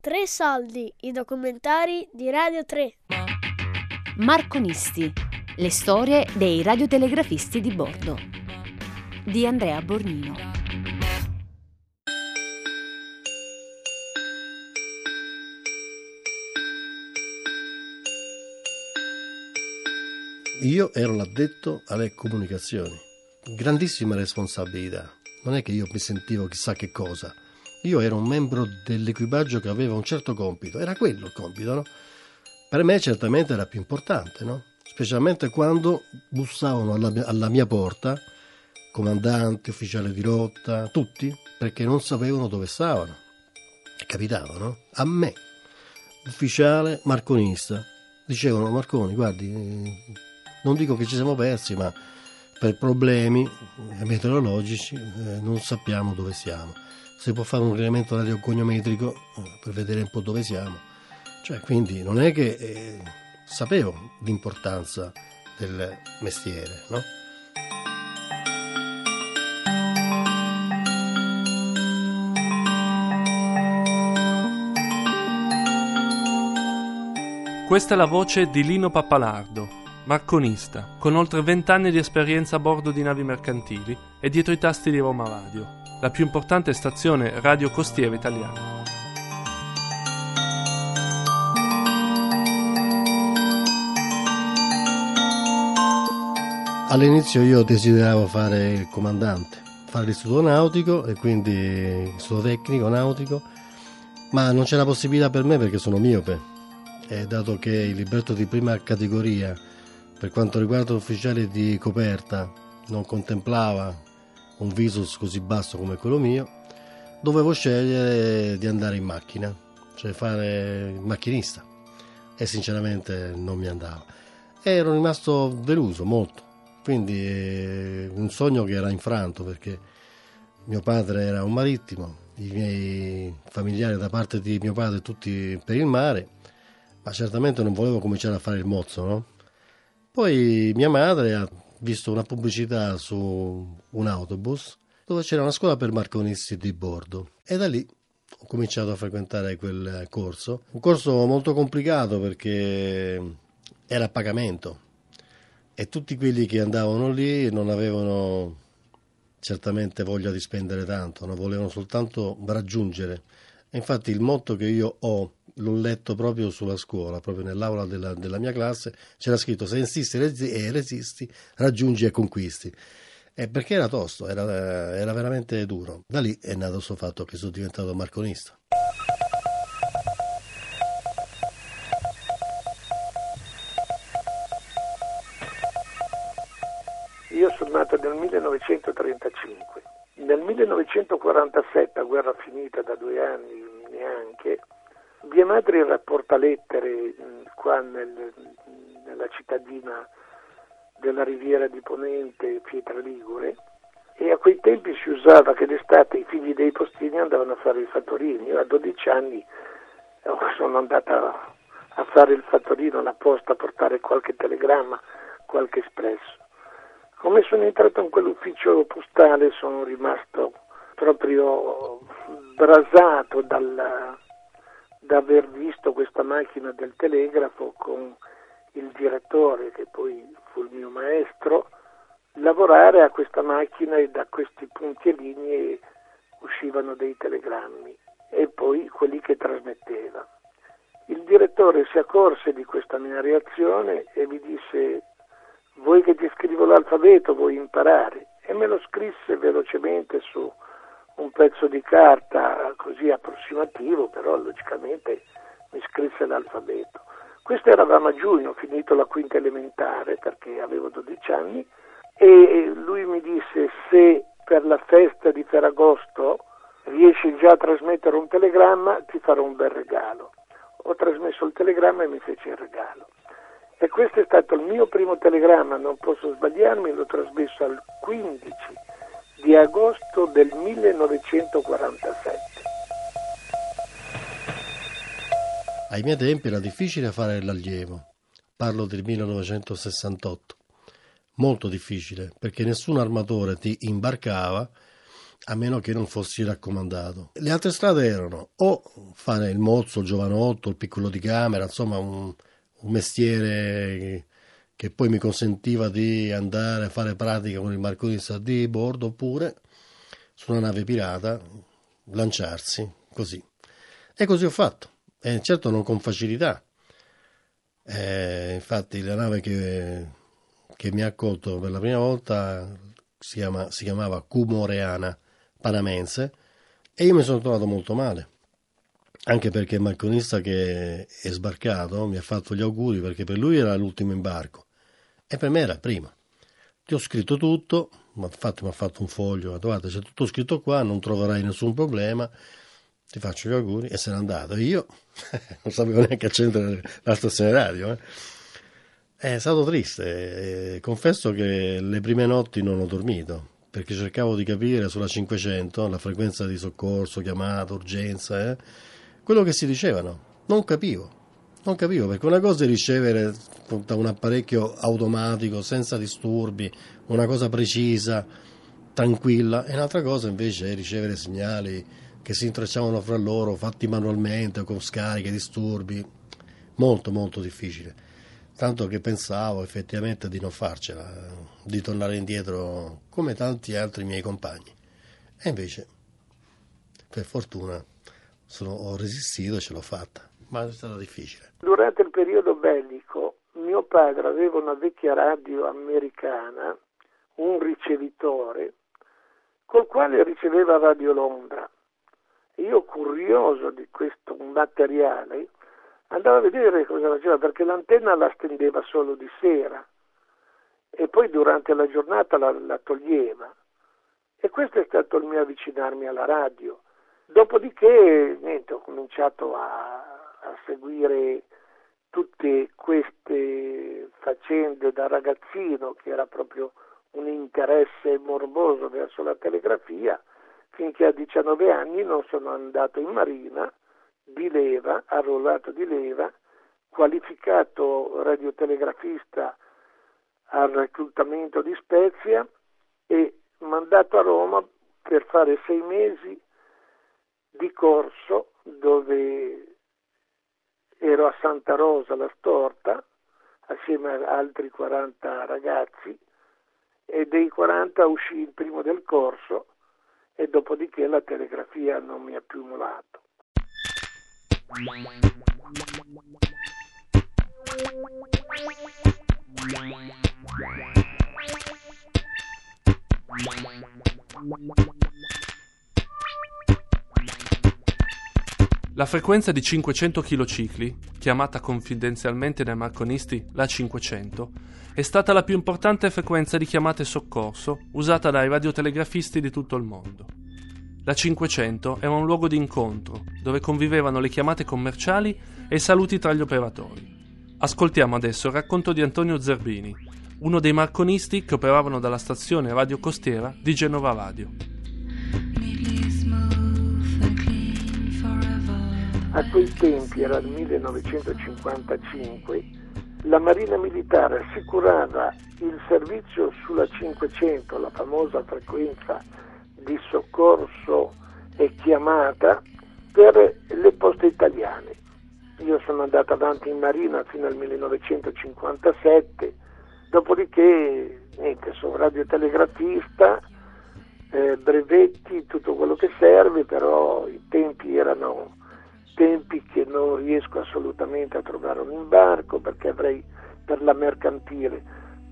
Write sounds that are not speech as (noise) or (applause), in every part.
Tre soldi, i documentari di Radio 3. Marconisti, le storie dei radiotelegrafisti di bordo. Di Andrea Bornino. Io ero l'addetto alle comunicazioni, grandissima responsabilità. Non è che io mi sentivo chissà che cosa io ero un membro dell'equipaggio che aveva un certo compito, era quello il compito, no? Per me certamente era più importante, no? Specialmente quando bussavano alla alla mia porta, comandanti, ufficiali di rotta, tutti, perché non sapevano dove stavano. Capitava, no? A me, ufficiale marconista, dicevano Marconi, guardi, non dico che ci siamo persi, ma per problemi meteorologici eh, non sappiamo dove siamo si può fare un rileamento radiogognometrico eh, per vedere un po' dove siamo. Cioè, quindi non è che eh, sapevo l'importanza del mestiere, no? Questa è la voce di Lino Pappalardo, marconista, con oltre vent'anni di esperienza a bordo di navi mercantili e dietro i tasti di Roma Radio la più importante stazione radio costiera italiana. All'inizio io desideravo fare il comandante, fare l'istituto nautico e quindi l'istituto tecnico nautico, ma non c'era possibilità per me perché sono miope, e dato che il libretto di prima categoria per quanto riguarda l'ufficiale di coperta non contemplava un visus così basso come quello mio, dovevo scegliere di andare in macchina, cioè fare macchinista e sinceramente non mi andava. E ero rimasto deluso molto, quindi eh, un sogno che era infranto perché mio padre era un marittimo, i miei familiari da parte di mio padre tutti per il mare, ma certamente non volevo cominciare a fare il mozzo, no? Poi mia madre ha visto una pubblicità su un autobus dove c'era una scuola per marconisti di bordo e da lì ho cominciato a frequentare quel corso. Un corso molto complicato perché era a pagamento e tutti quelli che andavano lì non avevano certamente voglia di spendere tanto, no? volevano soltanto raggiungere. Infatti il motto che io ho l'ho letto proprio sulla scuola, proprio nell'aula della, della mia classe, c'era scritto se insisti e resisti, raggiungi e conquisti. E perché era tosto, era, era veramente duro. Da lì è nato questo fatto che sono diventato marconista. Io sono nato nel 1935. Nel 1947, a guerra finita da due anni neanche, mia madre rapporta lettere qua nel, nella cittadina della Riviera di Ponente, Pietra Ligure, e a quei tempi si usava che d'estate i figli dei postini andavano a fare i fattorini. Io a 12 anni oh, sono andata a fare il fattorino alla posta a portare qualche telegramma, qualche espresso. Come sono entrato in quell'ufficio postale sono rimasto proprio brasato dalla, da aver visto questa macchina del telegrafo con il direttore, che poi fu il mio maestro, lavorare a questa macchina e da questi punti e linee uscivano dei telegrammi e poi quelli che trasmetteva. Il direttore si accorse di questa mia reazione e mi disse vuoi che ti scrivo l'alfabeto, vuoi imparare? E me lo scrisse velocemente su un pezzo di carta così approssimativo, però logicamente mi scrisse l'alfabeto. Questo eravamo a giugno, ho finito la quinta elementare perché avevo 12 anni e lui mi disse se per la festa di Ferragosto riesci già a trasmettere un telegramma ti farò un bel regalo. Ho trasmesso il telegramma e mi fece il regalo. E questo è stato il mio primo telegramma, non posso sbagliarmi, l'ho trasmesso al 15 di agosto del 1947. Ai miei tempi era difficile fare l'allievo, parlo del 1968, molto difficile perché nessun armatore ti imbarcava a meno che non fossi raccomandato. Le altre strade erano o fare il mozzo, il giovanotto, il piccolo di camera, insomma un, un mestiere che poi mi consentiva di andare a fare pratica con il marconista di bordo oppure su una nave pirata lanciarsi così. E così ho fatto, e certo non con facilità. Eh, infatti la nave che, che, mi ha accolto per la prima volta si, chiama, si chiamava Cumoreana Panamense e io mi sono trovato molto male anche perché il marconista che è sbarcato mi ha fatto gli auguri perché per lui era l'ultimo imbarco e per me era il primo. Ti ho scritto tutto, infatti mi ha fatto un foglio, detto guarda c'è tutto scritto qua, non troverai nessun problema, ti faccio gli auguri e se n'è andato. Io (laughs) non sapevo neanche accendere la stazione radio. Eh. È stato triste, eh, confesso che le prime notti non ho dormito perché cercavo di capire sulla 500 la frequenza di soccorso, chiamata, urgenza, eh, quello che si dicevano. Non capivo. Non capivo perché una cosa è ricevere da un apparecchio automatico senza disturbi, una cosa precisa, tranquilla, e un'altra cosa invece è ricevere segnali che si intrecciavano fra loro, fatti manualmente o con scariche, disturbi. Molto, molto difficile. Tanto che pensavo effettivamente di non farcela, di tornare indietro come tanti altri miei compagni. E invece, per fortuna, sono, ho resistito e ce l'ho fatta ma è stata difficile. Durante il periodo bellico mio padre aveva una vecchia radio americana, un ricevitore, col quale riceveva Radio Londra. Io, curioso di questo materiale, andavo a vedere cosa faceva, perché l'antenna la stendeva solo di sera e poi durante la giornata la, la toglieva. E questo è stato il mio avvicinarmi alla radio. Dopodiché, niente, ho cominciato a a seguire tutte queste faccende da ragazzino che era proprio un interesse morboso verso la telegrafia finché a 19 anni non sono andato in marina di leva, arruolato di leva, qualificato radiotelegrafista al reclutamento di Spezia e mandato a Roma per fare sei mesi di corso dove ero a Santa Rosa la Storta assieme ad altri 40 ragazzi e dei 40 uscì il primo del corso e dopodiché la telegrafia non mi ha più molato. La frequenza di 500 kcicli, chiamata confidenzialmente dai marconisti la 500, è stata la più importante frequenza di chiamate soccorso usata dai radiotelegrafisti di tutto il mondo. La 500 era un luogo di incontro dove convivevano le chiamate commerciali e i saluti tra gli operatori. Ascoltiamo adesso il racconto di Antonio Zerbini, uno dei marconisti che operavano dalla stazione radio costiera di Genova Radio. A quei tempi era il 1955, la Marina Militare assicurava il servizio sulla 500, la famosa frequenza di soccorso e chiamata per le poste italiane. Io sono andato avanti in Marina fino al 1957, dopodiché niente, sono radiotelegrafista, eh, brevetti, tutto quello che serve, però i tempi erano tempi che non riesco assolutamente a trovare un imbarco perché avrei per la mercantile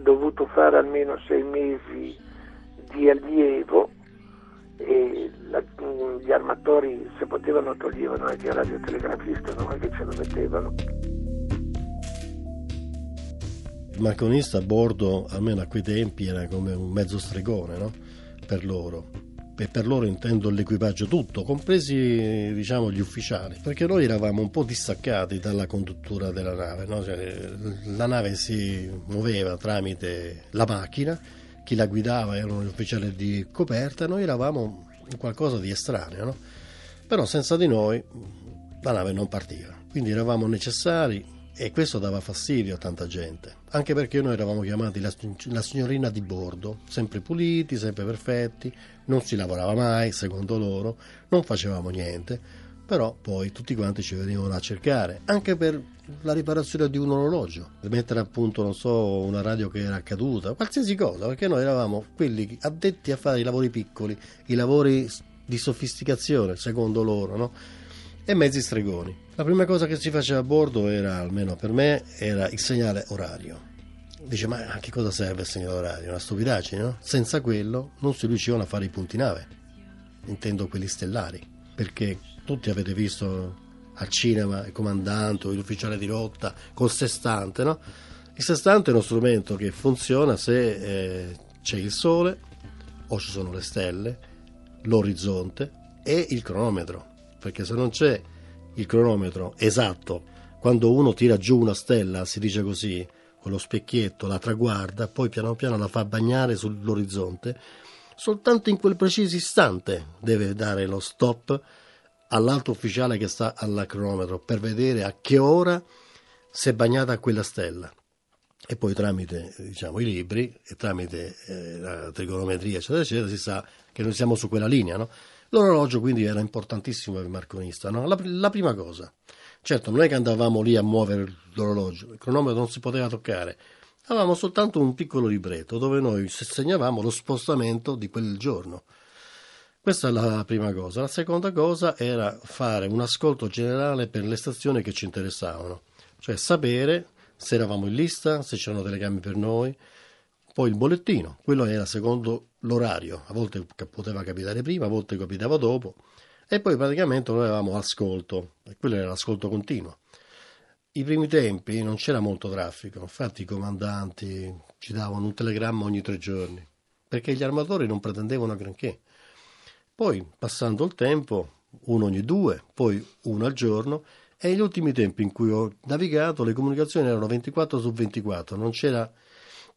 dovuto fare almeno sei mesi di allievo e la, gli armatori se potevano toglievano anche il radiotelegrafista non è che ce lo mettevano il marconista a bordo almeno a quei tempi era come un mezzo stregone no? per loro e per loro intendo l'equipaggio tutto, compresi diciamo, gli ufficiali, perché noi eravamo un po' distaccati dalla conduttura della nave, no? cioè, la nave si muoveva tramite la macchina, chi la guidava erano gli ufficiali di coperta, noi eravamo qualcosa di estraneo, no? però senza di noi la nave non partiva, quindi eravamo necessari E questo dava fastidio a tanta gente, anche perché noi eravamo chiamati la, la, signorina di bordo, sempre puliti, sempre perfetti, non si lavorava mai, secondo loro, non facevamo niente, però poi tutti quanti ci venivano a cercare, anche per la riparazione di un orologio, per mettere appunto, non so, una radio che era caduta, qualsiasi cosa, perché noi eravamo quelli addetti a fare i lavori piccoli, i lavori di sofisticazione, secondo loro, no? E mezzi stregoni. La prima cosa che si faceva a bordo era, almeno per me, era il segnale orario. Dice, ma a che cosa serve il segnale orario? Una stupidaggine, no? Senza quello non si riuscivano a fare i punti nave, intendo quelli stellari, perché tutti avete visto al cinema il comandante o l'ufficiale di rotta col sestante, no? Il sestante è uno strumento che funziona se eh, c'è il sole o ci sono le stelle, l'orizzonte e il cronometro perché se non c'è il cronometro esatto, quando uno tira giù una stella, si dice così, con lo specchietto, la traguarda, poi piano piano la fa bagnare sull'orizzonte, soltanto in quel preciso istante deve dare lo stop all'alto ufficiale che sta al cronometro per vedere a che ora si è bagnata quella stella. E poi tramite diciamo, i libri e tramite eh, la trigonometria, eccetera, eccetera, si sa che noi siamo su quella linea, no? L'orologio quindi era importantissimo per il marconista, no? la, la, prima cosa. Certo, non è che andavamo lì a muovere l'orologio, il cronometro non si poteva toccare, avevamo soltanto un piccolo libretto dove noi segnavamo lo spostamento di quel giorno. Questa è la prima cosa. La seconda cosa era fare un ascolto generale per le stazioni che ci interessavano, cioè sapere se eravamo in lista, se c'erano telecamere per noi, poi il bollettino, quello era secondo l'orario, a volte poteva capitare prima, a volte capitava dopo, e poi praticamente noi avevamo ascolto, e quello era l'ascolto continuo. I primi tempi non c'era molto traffico, infatti i comandanti ci davano un telegramma ogni tre giorni, perché gli armatori non pretendevano granché. Poi, passando il tempo, uno ogni due, poi uno al giorno, e negli ultimi tempi in cui ho navigato le comunicazioni erano 24 su 24, non c'era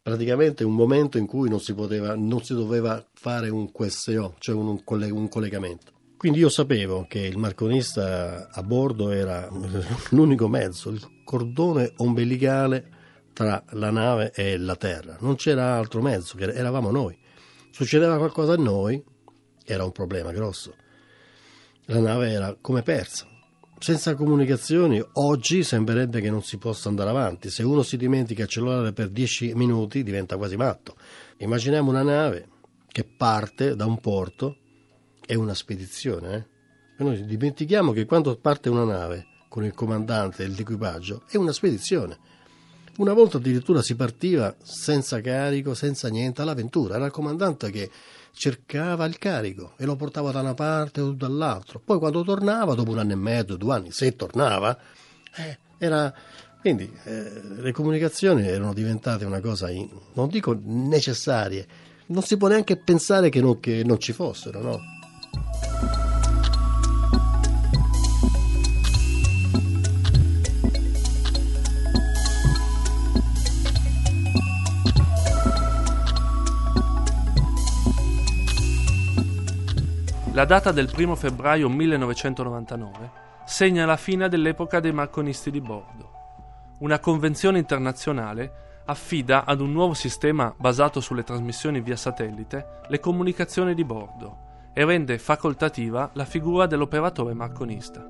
praticamente un momento in cui non si, poteva, non si doveva fare un QSO, cioè un, un collegamento. Quindi io sapevo che il marconista a bordo era (laughs) l'unico mezzo, il cordone ombelicale tra la nave e la terra. Non c'era altro mezzo, eravamo noi. Succedeva qualcosa a noi, era un problema grosso. La nave era come persa. Senza comunicazioni oggi sembrerebbe che non si possa andare avanti. Se uno si dimentica il cellulare per 10 minuti diventa quasi matto. Immaginiamo una nave che parte da un porto, è una spedizione. Eh? noi dimentichiamo che quando parte una nave con il comandante e l'equipaggio è una spedizione. Una volta addirittura si partiva senza carico, senza niente, all'avventura. Era il comandante che cercava il carico e lo portava da una parte o dall'altra. Poi quando tornava, dopo un anno e mezzo, due anni, se tornava, eh, era... Quindi eh, le comunicazioni erano diventate una cosa, in, non dico necessarie, non si può neanche pensare che non, che non ci fossero, no? La data del 1 febbraio 1999 segna la fine dell'epoca dei marconisti di bordo. Una convenzione internazionale affida ad un nuovo sistema basato sulle trasmissioni via satellite le comunicazioni di bordo e rende facoltativa la figura dell'operatore marconista.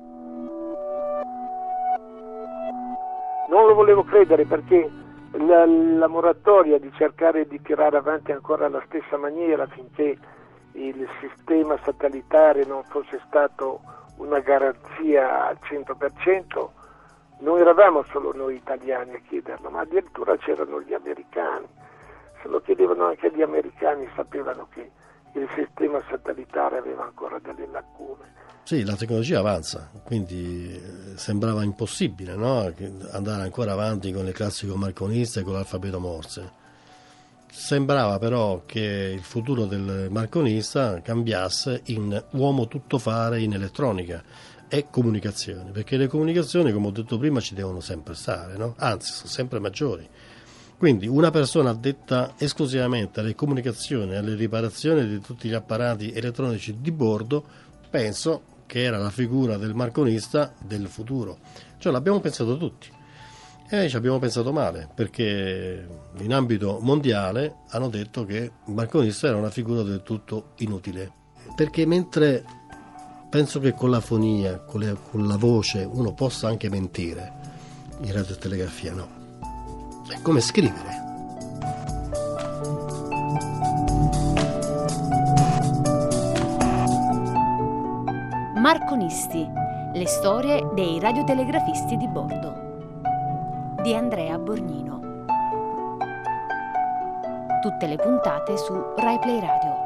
Non lo volevo credere perché la, la moratoria di cercare di tirare avanti ancora alla stessa maniera finché il sistema satellitare non fosse stato una garanzia al 100%, non eravamo solo noi italiani a chiederlo, ma addirittura c'erano gli americani. Se lo chiedevano anche gli americani sapevano che il sistema satellitare aveva ancora delle lacune. Sì, la tecnologia avanza, quindi eh, sembrava impossibile no? andare ancora avanti con il classico marconista e con l'alfabeto morse Sembrava però che il futuro del marconista cambiasse in uomo tuttofare in elettronica e comunicazioni, perché le comunicazioni, come ho detto prima, ci devono sempre stare, no? anzi sono sempre maggiori. Quindi una persona addetta esclusivamente alle comunicazioni, alle riparazioni di tutti gli apparati elettronici di bordo, penso che era la figura del marconista del futuro. Cioè l'abbiamo pensato tutti. E ci abbiamo pensato male, perché in ambito mondiale hanno detto che il balconista era una figura del tutto inutile. Perché mentre penso che con la fonia, con, le, con la voce, uno possa anche mentire, in radiotelegrafia no. È come scrivere. Marconisti, le storie dei radiotelegrafisti di bordo di Andrea Borgnino. Tutte le puntate su RaiPlay Radio.